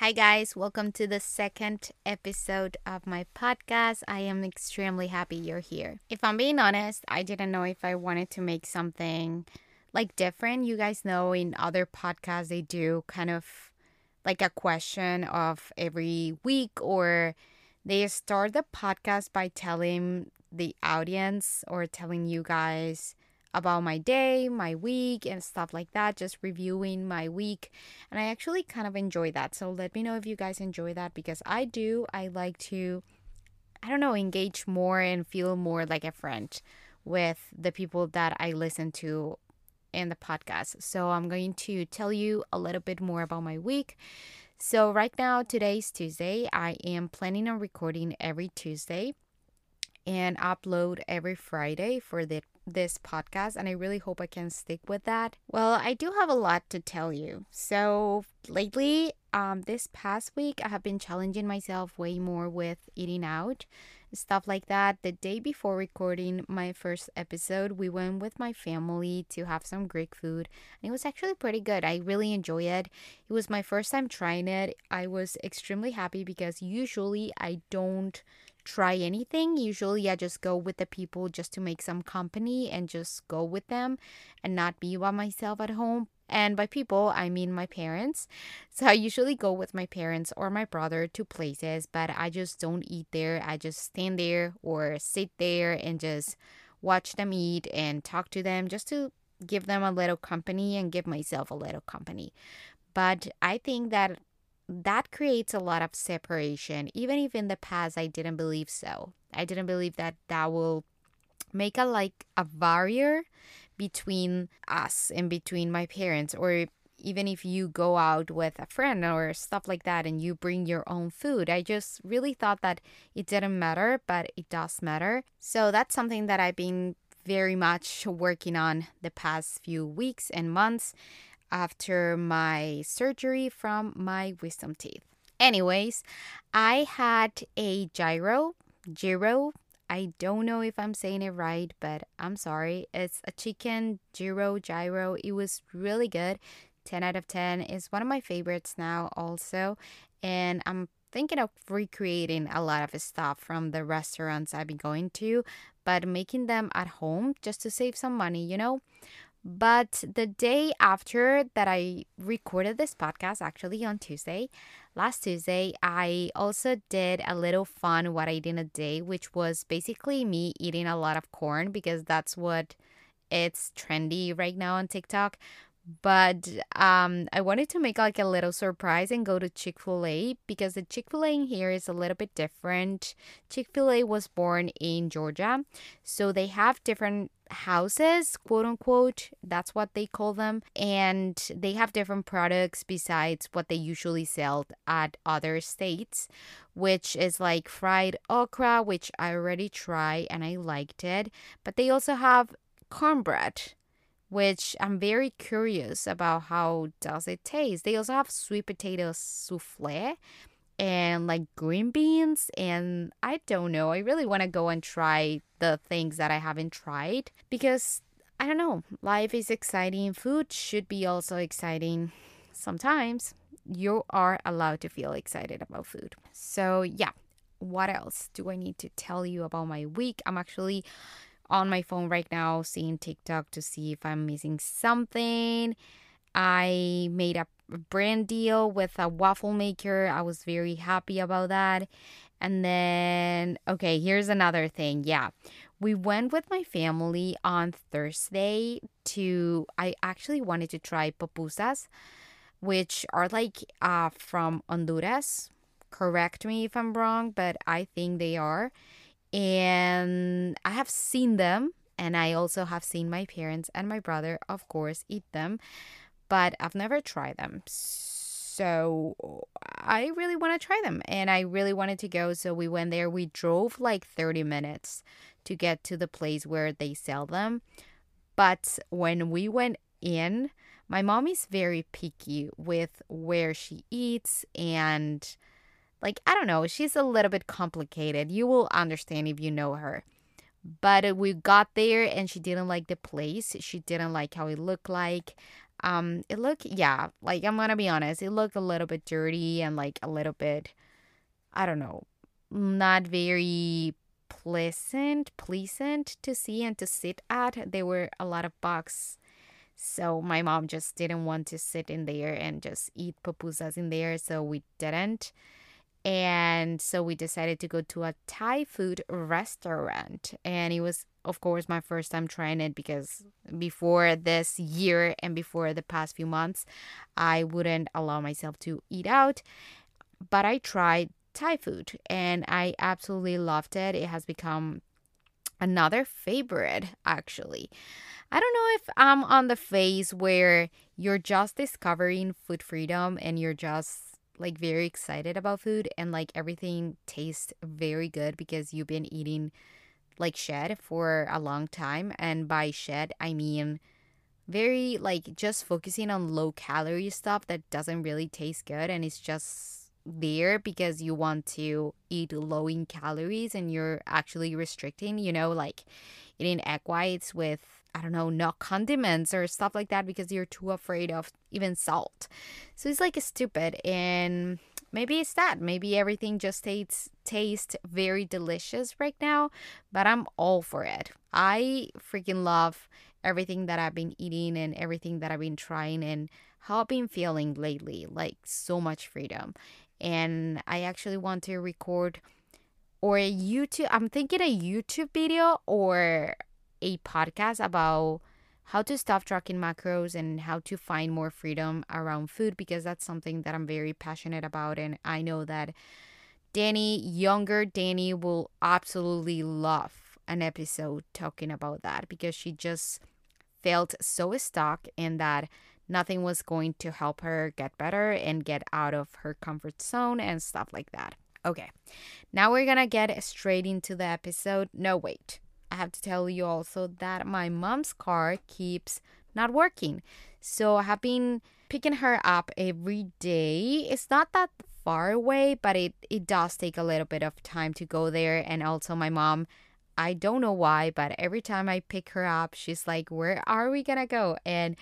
Hi, guys. Welcome to the second episode of my podcast. I am extremely happy you're here. If I'm being honest, I didn't know if I wanted to make something like different. You guys know in other podcasts, they do kind of like a question of every week, or they start the podcast by telling the audience or telling you guys about my day, my week, and stuff like that, just reviewing my week. And I actually kind of enjoy that. So let me know if you guys enjoy that because I do. I like to, I don't know, engage more and feel more like a friend with the people that I listen to in the podcast. So I'm going to tell you a little bit more about my week. So, right now, today's Tuesday. I am planning on recording every Tuesday and upload every Friday for the this podcast, and I really hope I can stick with that. Well, I do have a lot to tell you. So, lately, um, this past week, I have been challenging myself way more with eating out, stuff like that. The day before recording my first episode, we went with my family to have some Greek food, and it was actually pretty good. I really enjoy it. It was my first time trying it. I was extremely happy because usually I don't try anything. Usually I just go with the people just to make some company and just go with them and not be by myself at home. And by people, I mean my parents. So I usually go with my parents or my brother to places, but I just don't eat there. I just stand there or sit there and just watch them eat and talk to them just to give them a little company and give myself a little company. But I think that that creates a lot of separation even if in the past i didn't believe so. I didn't believe that that will make a like a barrier between us and between my parents or even if you go out with a friend or stuff like that and you bring your own food. I just really thought that it didn't matter but it does matter. So that's something that i've been very much working on the past few weeks and months after my surgery from my wisdom teeth. Anyways, I had a gyro, gyro. I don't know if I'm saying it right, but I'm sorry. It's a chicken gyro, gyro. It was really good. 10 out of 10 is one of my favorites now, also. And I'm thinking of recreating a lot of stuff from the restaurants I've been going to, but making them at home just to save some money, you know? But the day after that I recorded this podcast, actually on Tuesday, last Tuesday, I also did a little fun what I did in a day, which was basically me eating a lot of corn because that's what it's trendy right now on TikTok but um, I wanted to make like a little surprise and go to Chick fil A because the Chick fil A in here is a little bit different. Chick fil A was born in Georgia, so they have different houses, quote unquote. That's what they call them. And they have different products besides what they usually sell at other states, which is like fried okra, which I already tried and I liked it. But they also have cornbread which I'm very curious about how does it taste. They also have sweet potato souffle and like green beans and I don't know. I really want to go and try the things that I haven't tried because I don't know. Life is exciting. Food should be also exciting. Sometimes you are allowed to feel excited about food. So, yeah. What else do I need to tell you about my week? I'm actually on my phone right now seeing TikTok to see if I'm missing something. I made a brand deal with a waffle maker. I was very happy about that. And then, okay, here's another thing. Yeah, we went with my family on Thursday to, I actually wanted to try pupusas, which are like uh, from Honduras. Correct me if I'm wrong, but I think they are and I have seen them and I also have seen my parents and my brother of course eat them but I've never tried them. So I really want to try them and I really wanted to go. So we went there. We drove like 30 minutes to get to the place where they sell them. But when we went in my mom is very picky with where she eats and like, I don't know, she's a little bit complicated. You will understand if you know her. But we got there and she didn't like the place. She didn't like how it looked like. Um, it looked yeah, like I'm gonna be honest, it looked a little bit dirty and like a little bit, I don't know, not very pleasant, pleasant to see and to sit at. There were a lot of bugs. So my mom just didn't want to sit in there and just eat pupusas in there, so we didn't. And so we decided to go to a Thai food restaurant. And it was, of course, my first time trying it because before this year and before the past few months, I wouldn't allow myself to eat out. But I tried Thai food and I absolutely loved it. It has become another favorite, actually. I don't know if I'm on the phase where you're just discovering food freedom and you're just like very excited about food and like everything tastes very good because you've been eating like shed for a long time. And by shed I mean very like just focusing on low calorie stuff that doesn't really taste good and it's just there because you want to eat low in calories and you're actually restricting, you know, like eating egg whites with I don't know, no condiments or stuff like that because you're too afraid of even salt. So it's like a stupid and maybe it's that. Maybe everything just tastes tastes very delicious right now, but I'm all for it. I freaking love everything that I've been eating and everything that I've been trying and how I've been feeling lately. Like so much freedom. And I actually want to record or a YouTube I'm thinking a YouTube video or a podcast about how to stop tracking macros and how to find more freedom around food because that's something that I'm very passionate about. And I know that Danny, younger Danny, will absolutely love an episode talking about that because she just felt so stuck in that nothing was going to help her get better and get out of her comfort zone and stuff like that. Okay, now we're gonna get straight into the episode. No, wait. I have to tell you also that my mom's car keeps not working. So I have been picking her up every day. It's not that far away, but it, it does take a little bit of time to go there. And also, my mom, I don't know why, but every time I pick her up, she's like, Where are we gonna go? And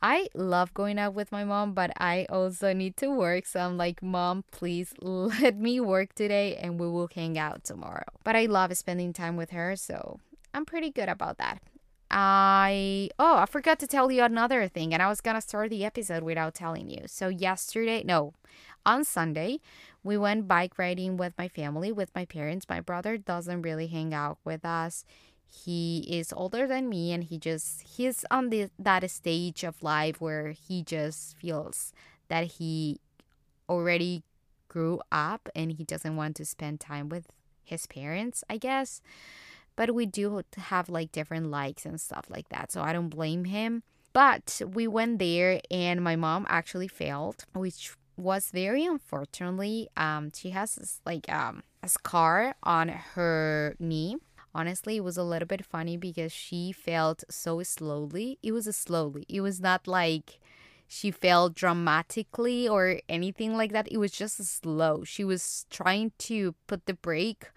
I love going out with my mom, but I also need to work. So I'm like, Mom, please let me work today and we will hang out tomorrow. But I love spending time with her. So I'm pretty good about that. I oh, I forgot to tell you another thing and I was to start the episode without telling you. So yesterday, no, on Sunday, we went bike riding with my family, with my parents. My brother doesn't really hang out with us. He is older than me and he just he's on the that stage of life where he just feels that he already grew up and he doesn't want to spend time with his parents, I guess but we do have like different likes and stuff like that. So I don't blame him. But we went there and my mom actually failed, which was very unfortunately. Um, she has this, like um, a scar on her knee. Honestly, it was a little bit funny because she felt so slowly. It was slowly. It was not like she fell dramatically or anything like that. It was just slow. She was trying to put the brake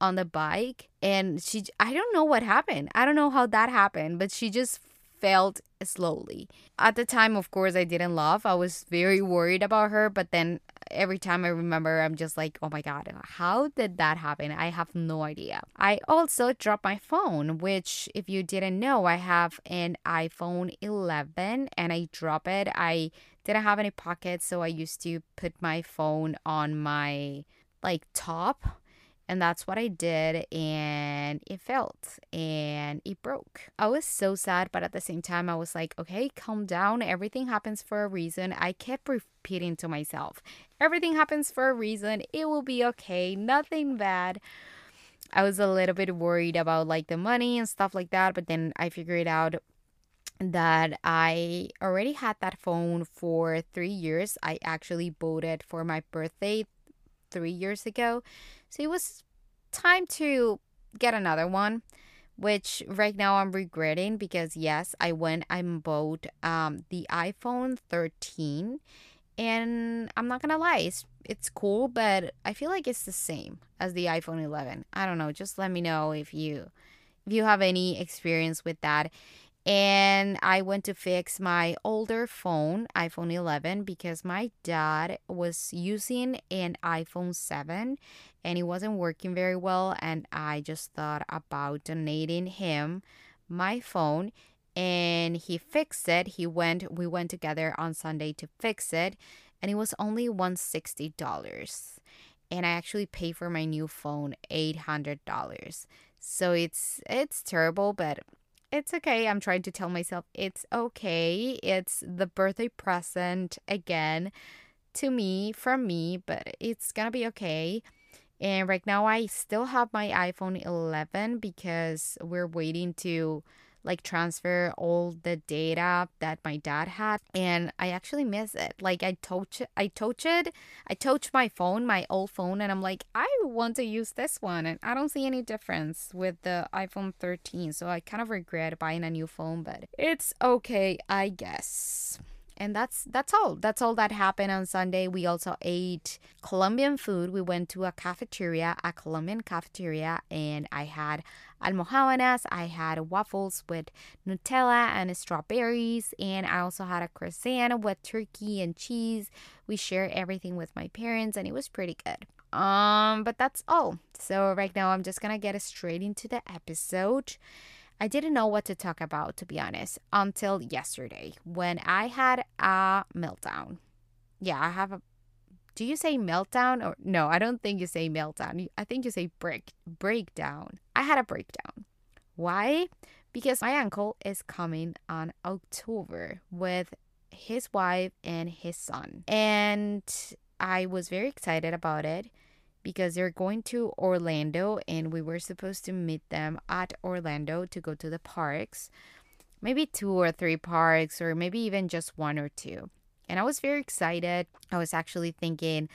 on the bike and she I don't know what happened. I don't know how that happened, but she just felt slowly. At the time, of course, I didn't laugh. I was very worried about her, but then every time I remember, I'm just like, oh my God, how did that happen? I have no idea. I also dropped my phone, which, if you didn't know, I have an iPhone 11 and I drop it. I didn't have any pockets, so I used to put my phone on my like top and that's what I did, and it felt and it broke. I was so sad, but at the same time, I was like, okay, calm down. Everything happens for a reason. I kept repeating to myself, everything happens for a reason. It will be okay. Nothing bad. I was a little bit worried about like the money and stuff like that, but then I figured out that I already had that phone for three years. I actually bought it for my birthday three years ago. So it was time to get another one, which right now I'm regretting because yes, I went and bought um, the iPhone 13, and I'm not gonna lie, it's, it's cool, but I feel like it's the same as the iPhone 11. I don't know. Just let me know if you if you have any experience with that. And I went to fix my older phone, iPhone 11, because my dad was using an iPhone 7 and it wasn't working very well. And I just thought about donating him my phone and he fixed it. He went, we went together on Sunday to fix it, and it was only $160. And I actually paid for my new phone $800. So it's it's terrible, but it's okay. I'm trying to tell myself it's okay. It's the birthday present again to me from me, but it's gonna be okay. And right now, I still have my iPhone 11 because we're waiting to like transfer all the data that my dad had and I actually miss it. Like I touch I touch it, I touch my phone, my old phone and I'm like I want to use this one and I don't see any difference with the iPhone 13. So I kind of regret buying a new phone, but it's okay, I guess and that's that's all. That's all that happened on sunday. We also ate colombian food. We went to a cafeteria a colombian cafeteria and i had almojábanas. I had waffles with nutella and strawberries. And i also had a croissant with turkey and cheese. We shared everything with my parents and it was pretty good. Um but that's all. So right now i'm just gonna get straight into the episode I didn't know what to talk about, to be honest, until yesterday when I had a meltdown. Yeah, I have a. Do you say meltdown or no? I don't think you say meltdown. I think you say break breakdown. I had a breakdown. Why? Because my uncle is coming on October with his wife and his son, and I was very excited about it because they're going to Orlando and we were supposed to meet them at Orlando to go to the parks. Maybe two or three parks, or maybe even just one or two. And I was very excited. I was actually thinking,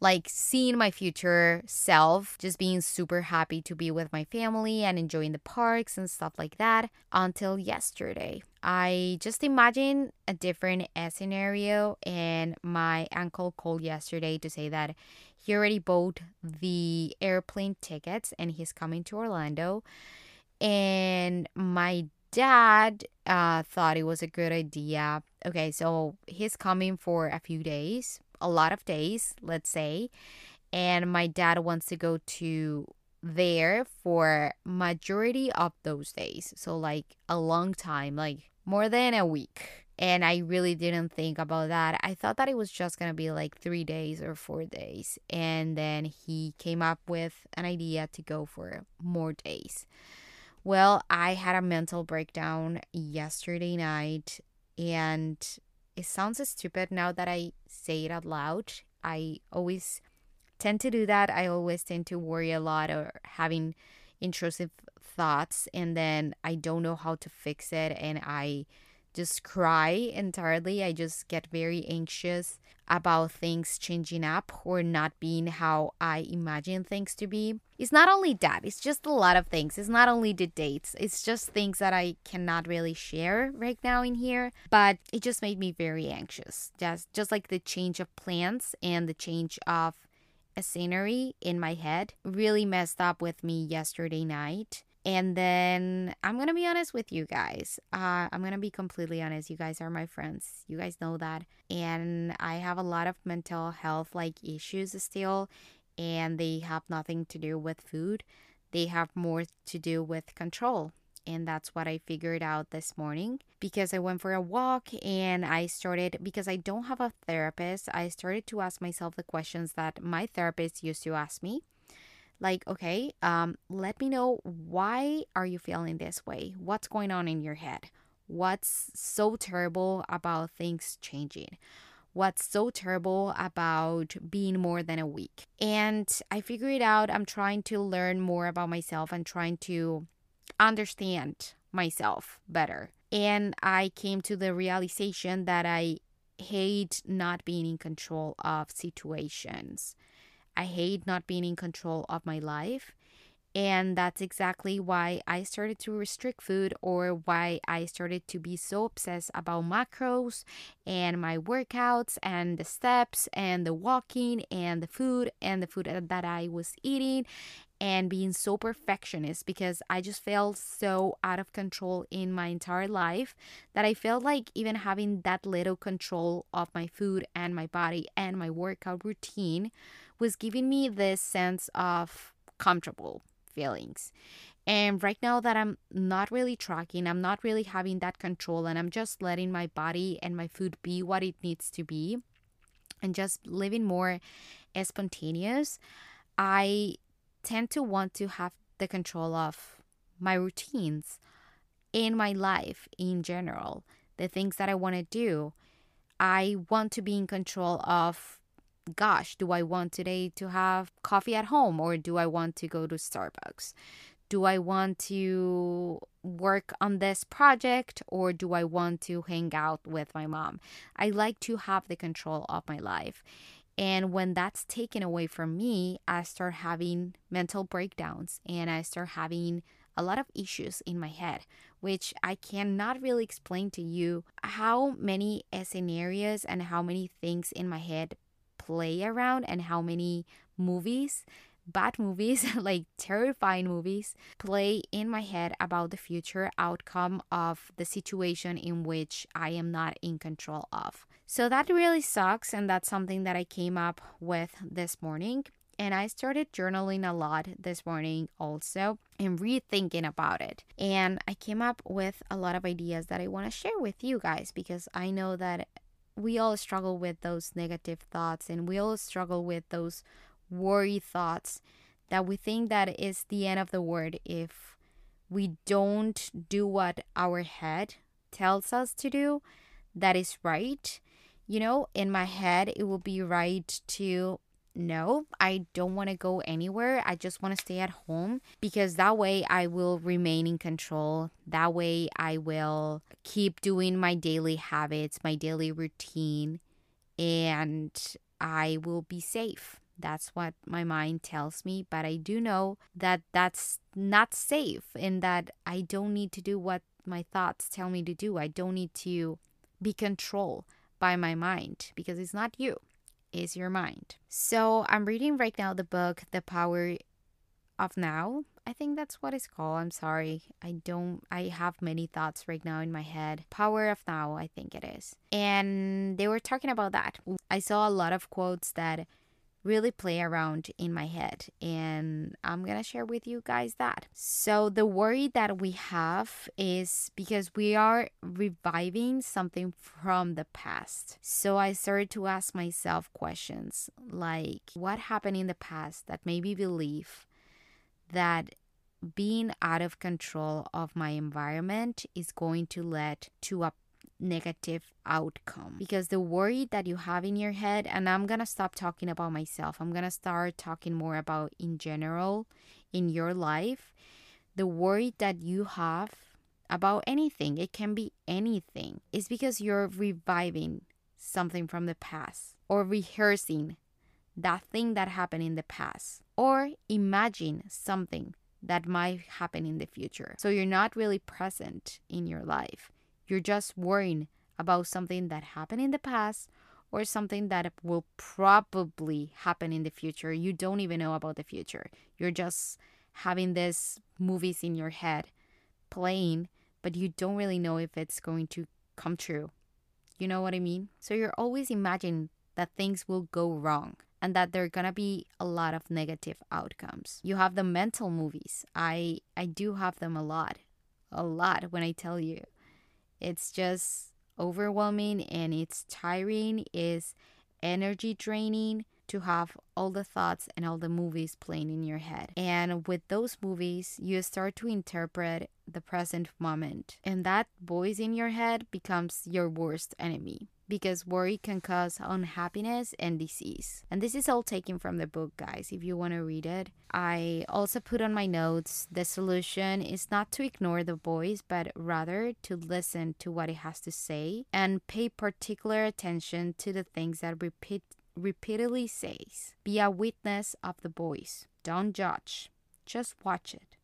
like seeing my future self, just being super happy to be with my family and enjoying the parks and stuff like that until yesterday. I just imagined a different scenario, and my uncle called yesterday to say that he already bought the airplane tickets and he's coming to Orlando. And my dad uh, thought it was a good idea. Okay, so he's coming for a few days, a lot of days, let's say. And my dad wants to go to there for majority of those days. So like a long time, like more than a week. And I really didn't think about that. I thought that it was just going to be like three days or four days. And then he came up with an idea to go for more days. Well, I had a mental breakdown yesterday night. And it sounds stupid now that I say it out loud. I always tend to do that. I always tend to worry a lot or having intrusive thoughts. And then I don't know how to fix it. And I just cry entirely. I just get very anxious about things changing up or not being how I imagine things to be. It's not only that, it's just a lot of things. It's not only the dates, it's just things that I cannot really share right now in here, but it just made me very anxious. Just just like the change of plans and the change of a scenery in my head really messed up with me yesterday night. And then I'm going to be honest with you guys. Uh, I'm going to be completely honest. You guys are my friends. You guys know that. And I have a lot of mental health like issues still, and they have nothing to do with food. They have more to do with control. And that's what I figured out this morning because I went for a walk and I started, because I don't have a therapist, I started to ask myself the questions that my therapist used to ask me like okay um let me know why are you feeling this way? What's going on in your head? What's so terrible about things changing? What's so terrible about being more than a week? And i figured out. I'm trying to learn more about myself and trying to understand myself better. And i came to the realization that i hate not being in control of situations I hate not being in control of my life. And that's exactly why I started to restrict food or why I started to be so obsessed about macros and my workouts and the steps and the walking and the food and the food that I was eating and being so perfectionist because I just felt so out of control in my entire life that I felt like even having that little control of my food and my body and my workout routine was giving me this sense of comfortable feelings. And right now that I'm not really tracking, I'm not really having that control, and I'm just letting my body and my food be what it needs to be and just living more spontaneous, I tend to want to have the control of my routines in my life in general, the things that I want to do. I want to be in control of gosh, do I want today to have coffee at home or do I want to go to Starbucks? Do I want to work on this project or do I want to hang out with my mom? I like to have the control of my life. And when that's taken away from me, I start having mental breakdowns and I start having a lot of issues in my head, which I cannot really explain to you how many scenarios and how many things in my head play around and how many movies bad movies, like terrifying movies, play in my head about the future outcome of the situation in which I am not in control of. So that really sucks, and that's something that I came up with this morning. And I started journaling a lot this morning also and rethinking about it. And I came up with a lot of ideas that I want to share with you guys because I know that we all struggle with those negative thoughts and we all struggle with those worry thoughts that we think that is the end of the world if we don't do what our head tells us to do that is right. You know in my head it will be right to no, I don't want to go anywhere. I just want to stay at home because that way I will remain in control. That way I will keep doing my daily habits, my daily routine, and I will be safe. That's what my mind tells me. But I do know that that's not safe and that I don't need to do what my thoughts tell me to do. I don't need to be controlled by my mind because it's not you is your mind. So I'm reading right now the book The Power of Now. I think that's what it's called. I'm sorry. I don't I have many thoughts right now in my head. Power of Now, I think it is. And they were talking about that. I saw a lot of quotes that really play around in my head. And I'm going to share with you guys that. So, the worry that we have is because we are reviving something from the past. So, I started to ask myself questions like, what happened in the past that made me believe that being out of control of my environment is going to lead to a negative outcome. Because the worry that you have in your head and i'm gonna stop talking about myself i'm gonna start talking more about in general in your life the worry that you have about anything it can be anything is because you're reviving something from the past or rehearsing that thing that happened in the past or imagine something that might happen in the future. So you're not really present in your life you're just worrying about something that happened in the past or something that will probably happen in the future. You don't even know about the future. You're just having these movies in your head playing, but you don't really know if it's going to come true. You know what I mean? So you're always imagining that things will go wrong and that there are to be a lot of negative outcomes. You have the mental movies. I I do have them a lot. A lot when I tell you. It's just overwhelming and it's tiring, is energy draining to have all the thoughts and all the movies playing in your head. And with those movies, you start to interpret the present moment. And that voice in your head becomes your worst enemy because worry can cause unhappiness and disease. And this is all taken from the book, guys, if you want to read it. I also put on my notes the solution is not to ignore the voice, but rather to listen to what it has to say and pay particular attention to the things that repeat repeatedly says. Be a witness of the voice. Don't judge. Just watch it.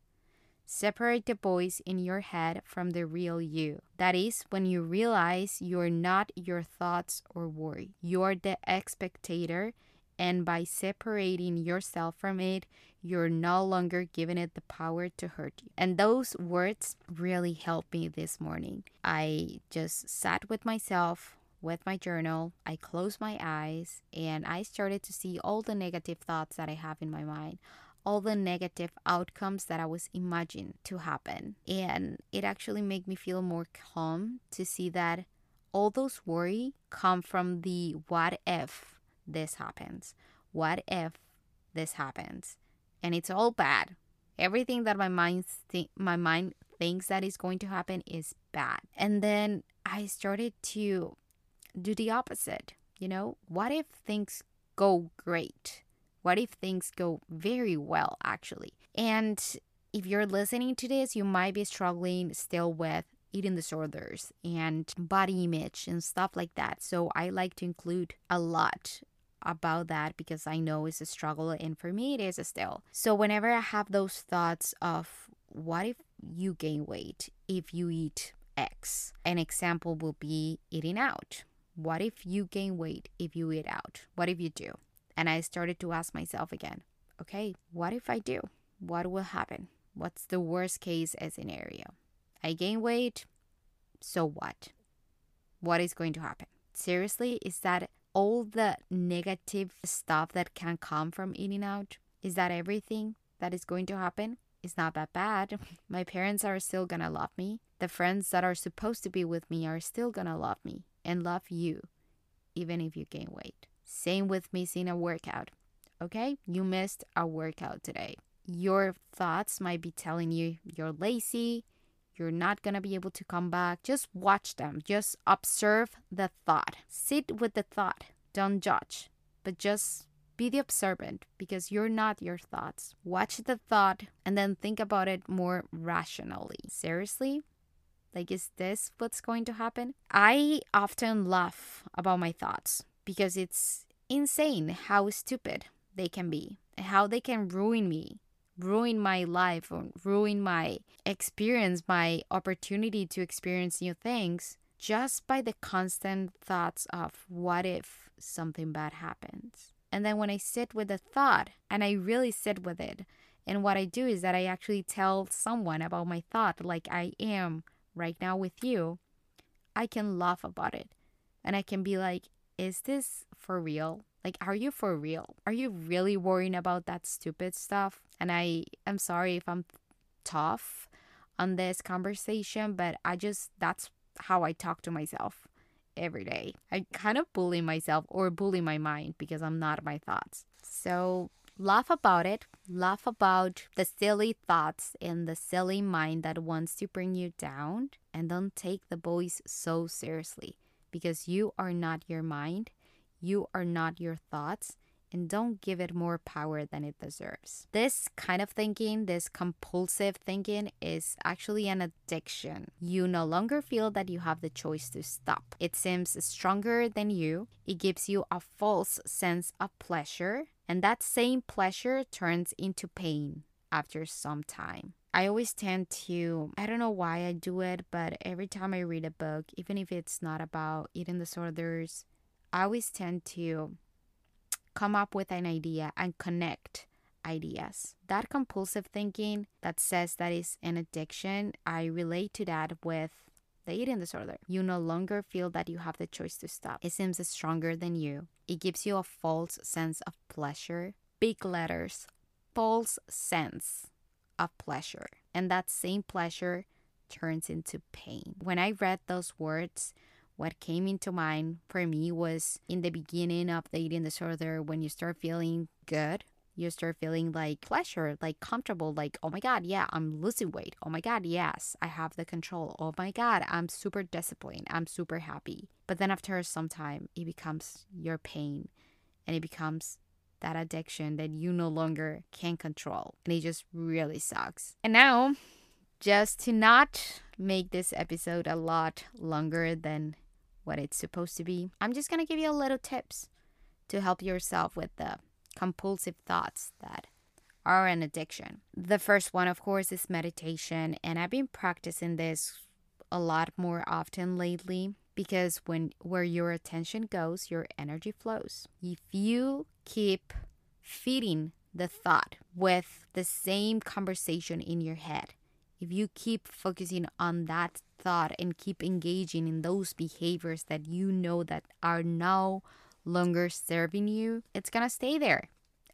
Separate the voice in your head from the real you. That is when you realize you're not your thoughts or worry. You're the spectator, and by separating yourself from it, you're no longer giving it the power to hurt you. And those words really helped me this morning. I just sat with myself, with my journal. I closed my eyes and I started to see all the negative thoughts that I have in my mind all the negative outcomes that I was imagining to happen. And it actually made me feel more calm to see that all those worry come from the what if this happens? What if this happens? And it's all bad. Everything that my mind th- my mind thinks that is going to happen is bad. And then I started to do the opposite. You know, what if things go great? What if things go very well, actually? And if you're listening to this, you might be struggling still with eating disorders and body image and stuff like that. So I like to include a lot about that because I know it's a struggle and for me it is still. So whenever I have those thoughts of what if you gain weight if you eat X? An example will be eating out. What if you gain weight if you eat out? What if you do? And I started to ask myself again, okay, what if I do? What will happen? What's the worst case scenario? I gain weight, so what? What is going to happen? Seriously, is that all the negative stuff that can come from eating out? Is that everything that is going to happen? It's not that bad. My parents are still gonna love me. The friends that are supposed to be with me are still gonna love me and love you, even if you gain weight. Same with missing a workout. Okay, you missed a workout today. Your thoughts might be telling you you're lazy, you're not gonna be able to come back. Just watch them, just observe the thought. Sit with the thought, don't judge, but just be the observant because you're not your thoughts. Watch the thought and then think about it more rationally. Seriously? Like, is this what's going to happen? I often laugh about my thoughts because it's insane how stupid they can be, how they can ruin me, ruin my life, or ruin my experience, my opportunity to experience new things just by the constant thoughts of what if something bad happens. And then when I sit with the thought and I really sit with it, and what I do is that I actually tell someone about my thought, like I am right now with you, I can laugh about it. And I can be like, is this for real? Like, are you for real? Are you really worrying about that stupid stuff? And I am sorry if I'm tough on this conversation, but I just, that's how I talk to myself every day. I kind of bully myself or bully my mind because I'm not my thoughts. So laugh about it. Laugh about the silly thoughts and the silly mind that wants to bring you down. And don't take the boys so seriously because you are not your mind, you are not your thoughts, and don't give it more power than it deserves. This kind of thinking, this compulsive thinking, is actually an addiction. You no longer feel that you have the choice to stop. It seems stronger than you, it gives you a false sense of pleasure, and that same pleasure turns into pain after some time. I always tend to, I don't know why I do it, but every time I read a book, even if it's not about eating disorders, I always tend to come up with an idea and connect ideas. That compulsive thinking that says that is an addiction, I relate to that with the eating disorder. You no longer feel that you have the choice to stop. It seems stronger than you. It gives you a false sense of pleasure. Big letters, false sense of pleasure. And that same pleasure turns into pain. When I read those words, what came into mind for me was in the beginning of the eating disorder when you start feeling good you start feeling like pleasure, like comfortable, like, oh my God, yeah, I'm losing weight. Oh my God, yes, I have the control. Oh my God, I'm super disciplined. I'm super happy. But then after some time, it becomes your pain and it becomes that addiction that you no longer can control. And it just really sucks. And now, just to not make this episode a lot longer than what it's supposed to be, I'm just gonna give you a little tips to help yourself with the compulsive thoughts that are an addiction. The first one, of course, is meditation. And I've been practicing this a lot more often lately because when where your attention goes, your energy flows. If you keep feeding the thought with the same conversation in your head, if you keep focusing on that thought and keep engaging in those behaviors that you know that are no longer serving you, it's going to stay there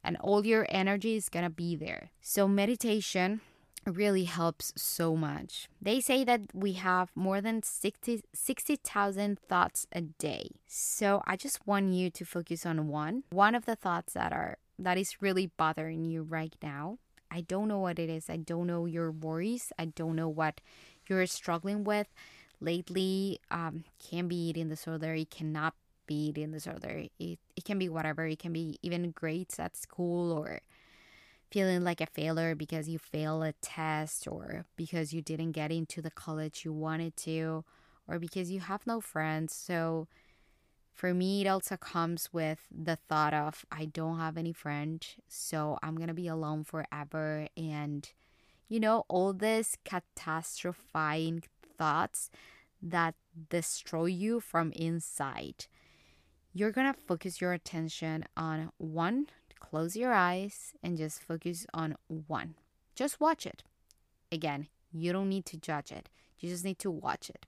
and all your energy is going to be there. So meditation really helps so much. They say that we have more than 60 60,000 thoughts a day. So I just want you to focus on one. One of the thoughts that are that is really bothering you right now. I don't know what it is. I don't know your worries. I don't know what you're struggling with lately. Um, can be eating disorder. It cannot be eating disorder. It, it can be whatever. It can be even grades at school or feeling like a failure because you failed a test or because you didn't get into the college you wanted to or because you have no friends. So for me, it also comes with the thought of I don't have any friends, so I'm gonna be alone forever. And you know, all this catastrophizing thoughts that destroy you from inside. You're gonna focus your attention on one, close your eyes and just focus on one. Just watch it. Again, you don't need to judge it, you just need to watch it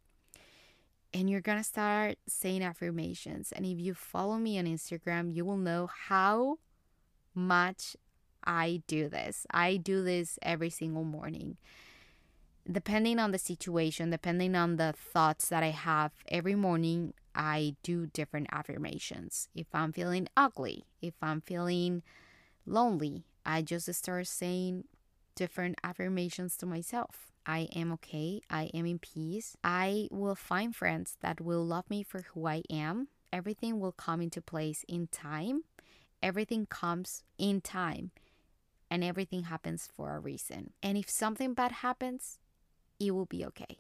and you're gonna start saying affirmations. And if you follow me on Instagram, you will know how much I do this. I do this every single morning. Depending on the situation, depending on the thoughts that I have every morning, I do different affirmations. If I'm feeling ugly, if I'm feeling lonely, I just start saying different affirmations to myself. I am okay. I am in peace. I will find friends that will love me for who I am. Everything will come into place in time. Everything comes in time. And everything happens for a reason. And if something bad happens, it will be okay.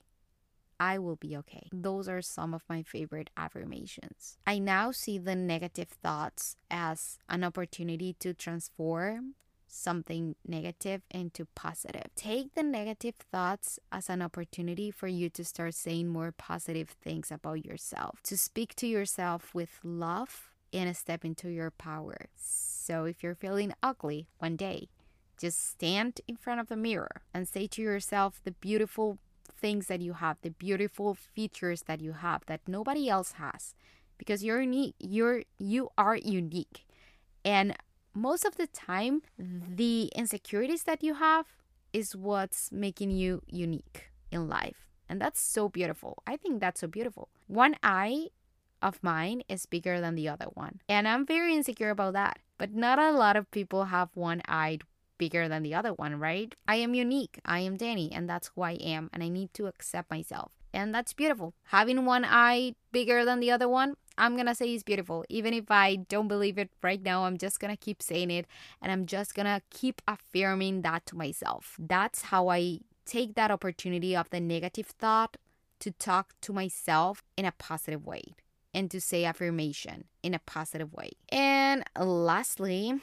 I will be okay. Those are some of my favorite affirmations. I now see the negative thoughts as an opportunity to transform something negative into positive. Take the negative thoughts as an opportunity for you to start saying more positive things about yourself, to speak to yourself with love and step into your power. So if you're feeling ugly one day, just stand in front of the mirror and say to yourself the beautiful things that you have, the beautiful features that you have that nobody else has because you're unique. You're you are unique. And most of the time, the insecurities that you have is what's making you unique in life. And that's so beautiful. I think that's so beautiful. One eye of mine is bigger than the other one. And I'm very insecure about that. But not a lot of people have one eye bigger than the other one, right? I am unique. I am Danny, and that's who I am. And I need to accept myself. And that's beautiful. Having one eye bigger than the other one, I'm gonna say is beautiful. Even if I don't believe it right now, I'm just gonna keep saying it and I'm just gonna keep affirming that to myself. That's how I take that opportunity of the negative thought to talk to myself in a positive way and to say affirmation in a positive way. And lastly,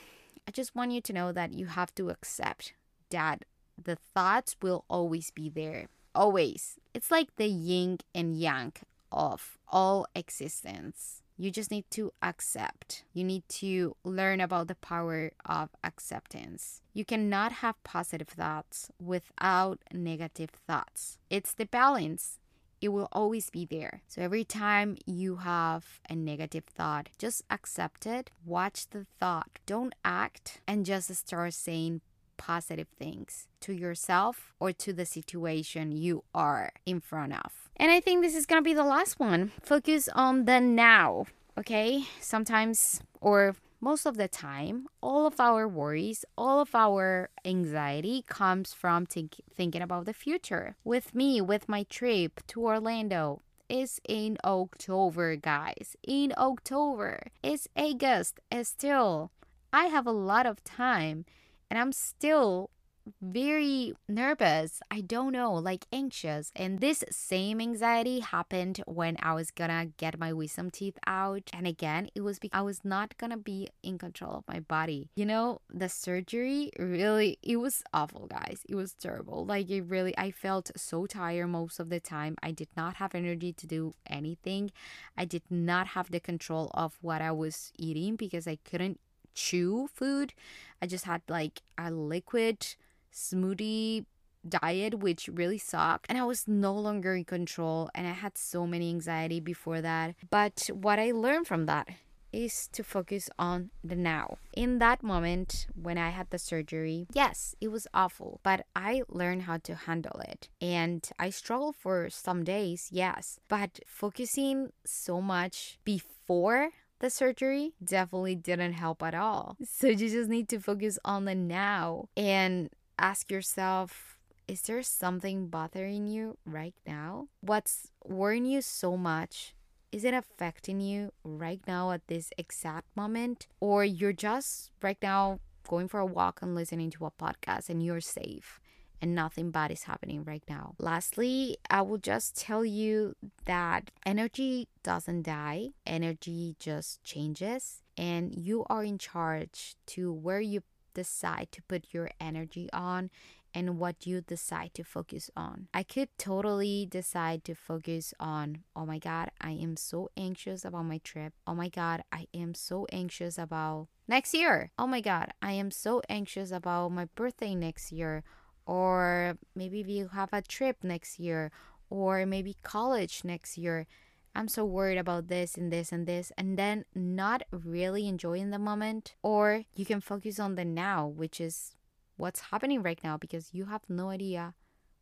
I just want you to know that you have to accept that the thoughts will always be there. Always. It's like the yin and yang of all existence. You just need to accept. You need to learn about the power of acceptance. You cannot have positive thoughts without negative thoughts. It's the balance. It will always be there. So every time you have a negative thought, just accept it, watch the thought, don't act, and just start saying positive things to yourself or to the situation you are in front of. And I think this is to be the last one. Focus on the now, okay? Sometimes, or most of the time, all of our worries, all of our anxiety comes from think- thinking about the future. With me, with my trip to Orlando, is in October, guys. In October. It's August. And still, I have a lot of time and I'm still very nervous. I don't know, like anxious. And this same anxiety happened when I was gonna get my wisdom teeth out. And again, it was because I was not gonna be in control of my body. You know, the surgery really, it was awful, guys. It was terrible. Like, it really, I felt so tired most of the time. I did not have energy to do anything. I did not have the control of what I was eating because I couldn't chew food. I just had like a liquid smoothie diet which really sucked and I was no longer in control and I had so many anxiety before that. But what I learned from that is to focus on the now. In that moment when I had the surgery, yes, it was awful, but I learned how to handle it. And I struggled for some days, yes, but focusing so much before the surgery definitely didn't help at all. So you just need to focus on the now and ask yourself is there something bothering you right now? What's worrying you so much? Is it affecting you right now at this exact moment? Or you're just right now going for a walk and listening to a podcast and you're safe? and nothing bad is happening right now. Lastly, I will just tell you that energy doesn't die, energy just changes, and you are in charge to where you decide to put your energy on and what you decide to focus on. I could totally decide to focus on, oh my God, I am so anxious about my trip. Oh my God, I am so anxious about next year. Oh my God, I am so anxious about my birthday next year or maybe you have a trip next year or maybe college next year i'm so worried about this and this and this and then not really enjoying the moment or you can focus on the now which is what's happening right now because you have no idea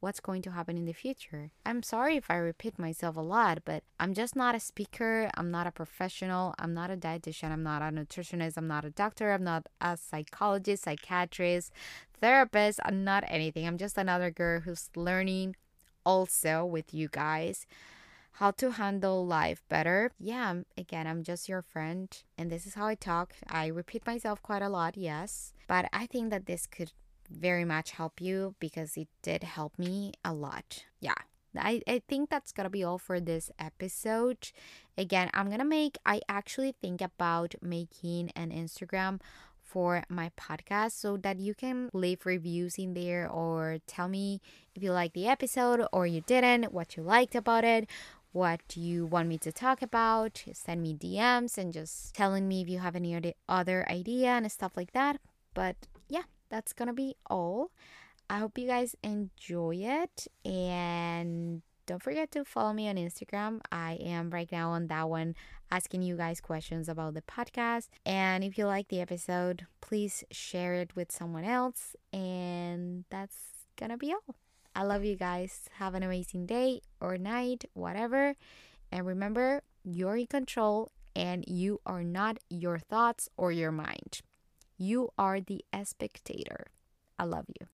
what's going to happen in the future. I'm sorry if I repeat myself a lot, but I'm just not a speaker. I'm not a professional. I'm not a dietitian. I'm not a nutritionist. I'm not a doctor. I'm not a psychologist, psychiatrist, therapist. I'm not anything. I'm just another girl who's learning also with you guys how to handle life better. Yeah, um, again, I'm just your friend, and this is how I talk. I repeat myself quite a lot, yes, but I think that this could very much help you because it did help me a lot. Yeah. I, I think that's gonna be all for this episode. Again, I'm gonna make, I actually think about making an Instagram for my podcast so that you can leave reviews in there or tell me if you like the episode or you didn't, what you liked about it, what you want me to talk about. Send me DMs and just telling me if you have any other idea and stuff like that. But yeah, that's gonna be all. I hope you guys enjoy it and don't forget to follow me on Instagram. I am right now on that one asking you guys questions about the podcast. And if you like the episode, please share it with someone else. And that's gonna be all. I love you guys. Have an amazing day or night, whatever. And remember, you're in control and you are not your thoughts or your mind. You are the spectator. I love you.